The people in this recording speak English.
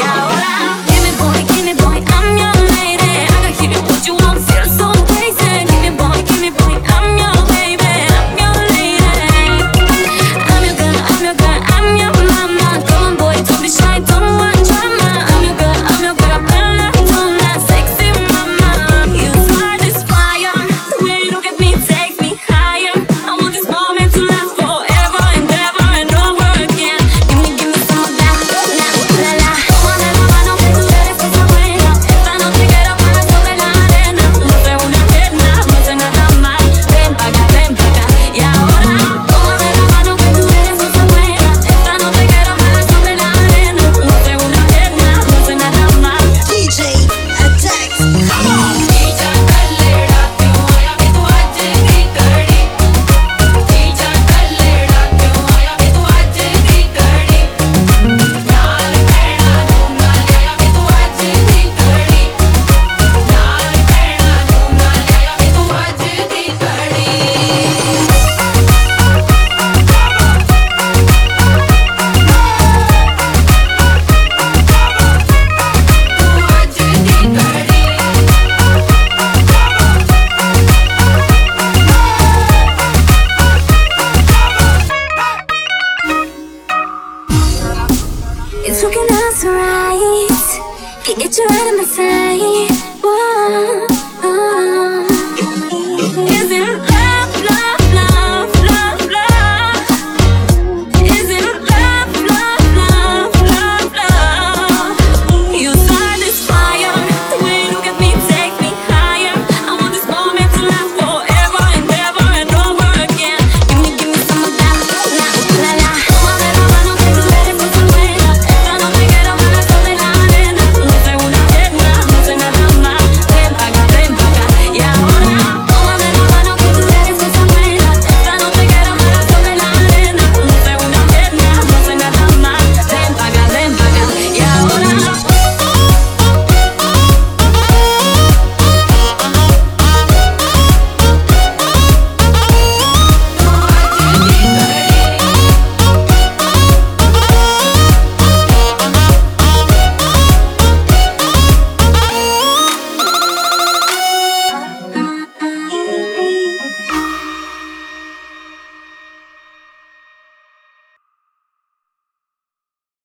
Yeah. 속에 나서 right Get you out of my sight